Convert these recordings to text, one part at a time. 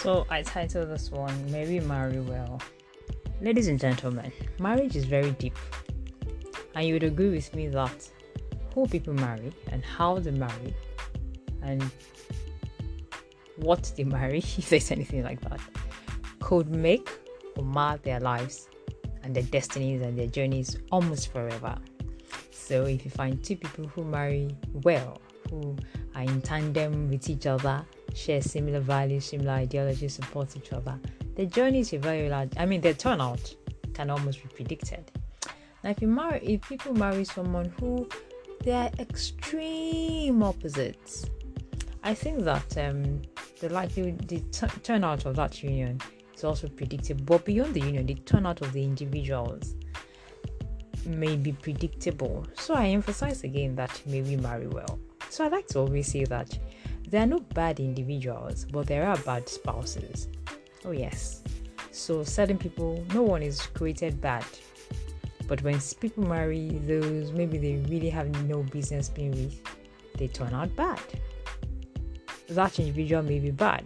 So I titled this one May We Marry Well. Ladies and gentlemen, marriage is very deep. And you would agree with me that who people marry and how they marry and what they marry, if there's anything like that, could make or mar their lives and their destinies and their journeys almost forever. So if you find two people who marry well, who are in tandem with each other, share similar values, similar ideologies, support each other. The journey is very large. I mean, the turnout can almost be predicted. Now, if you marry, if people marry someone who they are extreme opposites, I think that um, the likely the t- turnout of that union is also predictable. But beyond the union, the turnout of the individuals may be predictable. So I emphasize again that may we marry well. So I like to always say that there are no bad individuals, but there are bad spouses. Oh, yes. So, certain people, no one is created bad. But when people marry those maybe they really have no business being with, they turn out bad. That individual may be bad.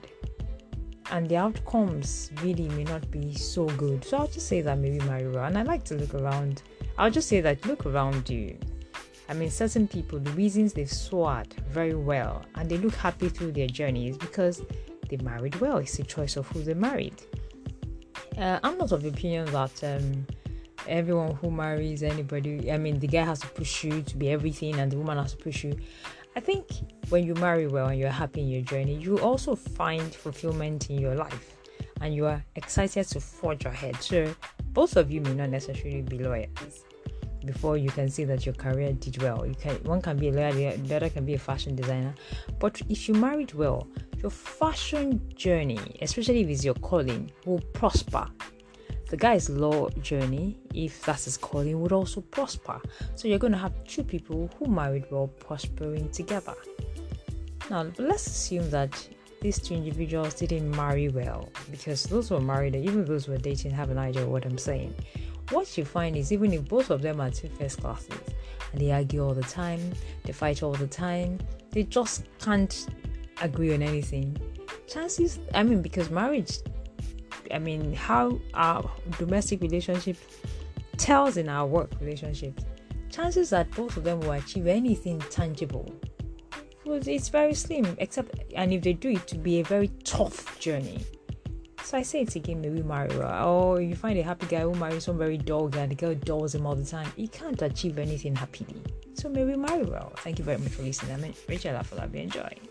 And the outcomes really may not be so good. So I'll just say that maybe marry. And I like to look around. I'll just say that look around you I mean, certain people, the reasons they've soared very well and they look happy through their journey is because they married well. It's a choice of who they married. Uh, I'm not of the opinion that um, everyone who marries anybody, I mean, the guy has to push you to be everything and the woman has to push you. I think when you marry well and you're happy in your journey, you also find fulfillment in your life and you are excited to forge ahead. So, both of you may not necessarily be lawyers before you can see that your career did well. You can one can be a lawyer, the other can be a fashion designer. But if you married well, your fashion journey, especially if it's your calling, will prosper. The guy's law journey, if that's his calling, would also prosper. So you're going to have two people who married well prospering together. Now, let's assume that these two individuals didn't marry well because those who are married, even those who are dating, have an idea of what I'm saying what you find is even if both of them are two first classes and they argue all the time, they fight all the time, they just can't agree on anything. Chances, I mean, because marriage, I mean, how our domestic relationship tells in our work relationships, chances that both of them will achieve anything tangible. Well, it's very slim, except, and if they do it, to be a very tough journey. So I say it again, maybe marry her. Or you find a happy guy who marries some very dull guy, the girl dulls him all the time. He can't achieve anything happily. So maybe marry well. Thank you very much for listening. I'm Rachel Afolabi. Enjoy.